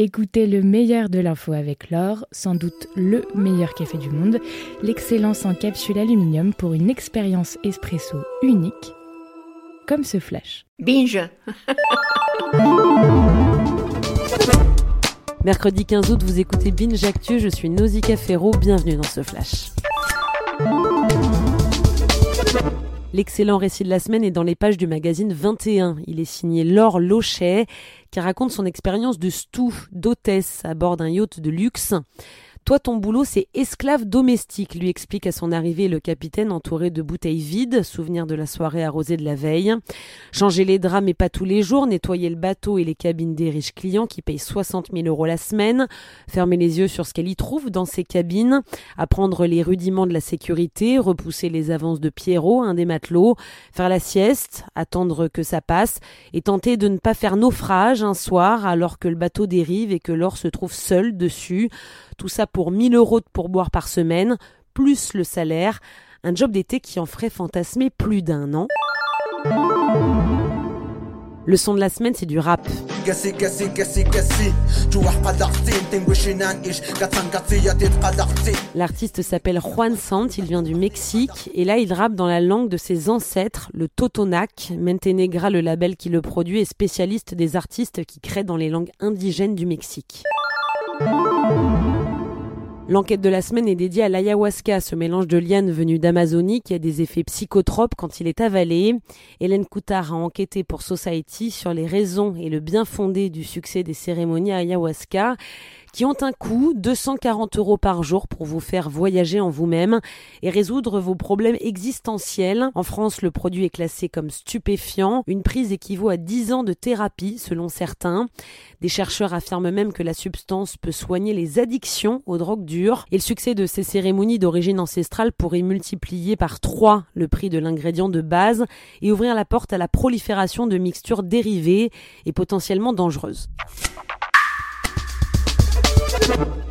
Écoutez le meilleur de l'info avec l'or, sans doute le meilleur café du monde, l'excellence en capsule aluminium pour une expérience espresso unique, comme ce flash. Binge Mercredi 15 août, vous écoutez Binge Actu, je suis Nausicaa Ferro, bienvenue dans ce flash. L'excellent récit de la semaine est dans les pages du magazine 21. Il est signé Laure Lochet, qui raconte son expérience de stew, d'hôtesse à bord d'un yacht de luxe. Toi, ton boulot, c'est esclave domestique, lui explique à son arrivée le capitaine entouré de bouteilles vides, souvenir de la soirée arrosée de la veille. Changer les draps, mais pas tous les jours, nettoyer le bateau et les cabines des riches clients qui payent 60 000 euros la semaine, fermer les yeux sur ce qu'elle y trouve dans ses cabines, apprendre les rudiments de la sécurité, repousser les avances de Pierrot, un des matelots, faire la sieste, attendre que ça passe, et tenter de ne pas faire naufrage un soir alors que le bateau dérive et que l'or se trouve seul dessus. Tout ça 1000 euros de pourboire par semaine, plus le salaire. Un job d'été qui en ferait fantasmer plus d'un an. Le son de la semaine, c'est du rap. L'artiste s'appelle Juan Sant, il vient du Mexique et là il rappe dans la langue de ses ancêtres, le Totonac. Mentenegra, le label qui le produit, est spécialiste des artistes qui créent dans les langues indigènes du Mexique. L'enquête de la semaine est dédiée à l'ayahuasca, ce mélange de lianes venues d'Amazonie qui a des effets psychotropes quand il est avalé. Hélène Coutard a enquêté pour Society sur les raisons et le bien fondé du succès des cérémonies ayahuasca qui ont un coût 240 euros par jour pour vous faire voyager en vous-même et résoudre vos problèmes existentiels. En France, le produit est classé comme stupéfiant. Une prise équivaut à 10 ans de thérapie selon certains. Des chercheurs affirment même que la substance peut soigner les addictions aux drogues dures. Et le succès de ces cérémonies d'origine ancestrale pourrait multiplier par 3 le prix de l'ingrédient de base et ouvrir la porte à la prolifération de mixtures dérivées et potentiellement dangereuses.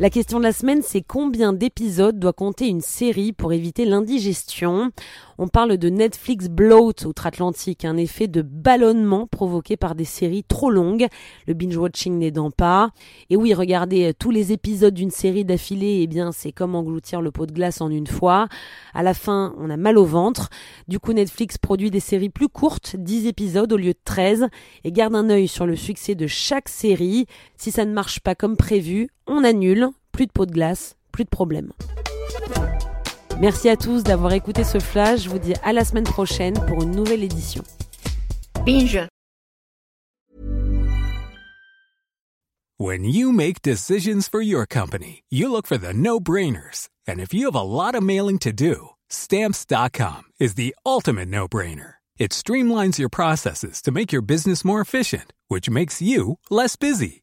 La question de la semaine, c'est combien d'épisodes doit compter une série pour éviter l'indigestion? On parle de Netflix bloat outre-Atlantique, un effet de ballonnement provoqué par des séries trop longues, le binge-watching n'aidant pas. Et oui, regardez euh, tous les épisodes d'une série d'affilée, eh bien c'est comme engloutir le pot de glace en une fois. À la fin, on a mal au ventre. Du coup, Netflix produit des séries plus courtes, 10 épisodes au lieu de 13, et garde un œil sur le succès de chaque série. Si ça ne marche pas comme prévu, on annule plus de pot de glace, plus de problème. Merci à tous d'avoir écouté ce flash. Je vous dis à la semaine prochaine pour une nouvelle édition. Binge When you make decisions for your company, you look for the no-brainers. And if you have a lot of mailing to do, stamps.com is the ultimate no-brainer. It streamlines your processes to make your business more efficient, which makes you less busy.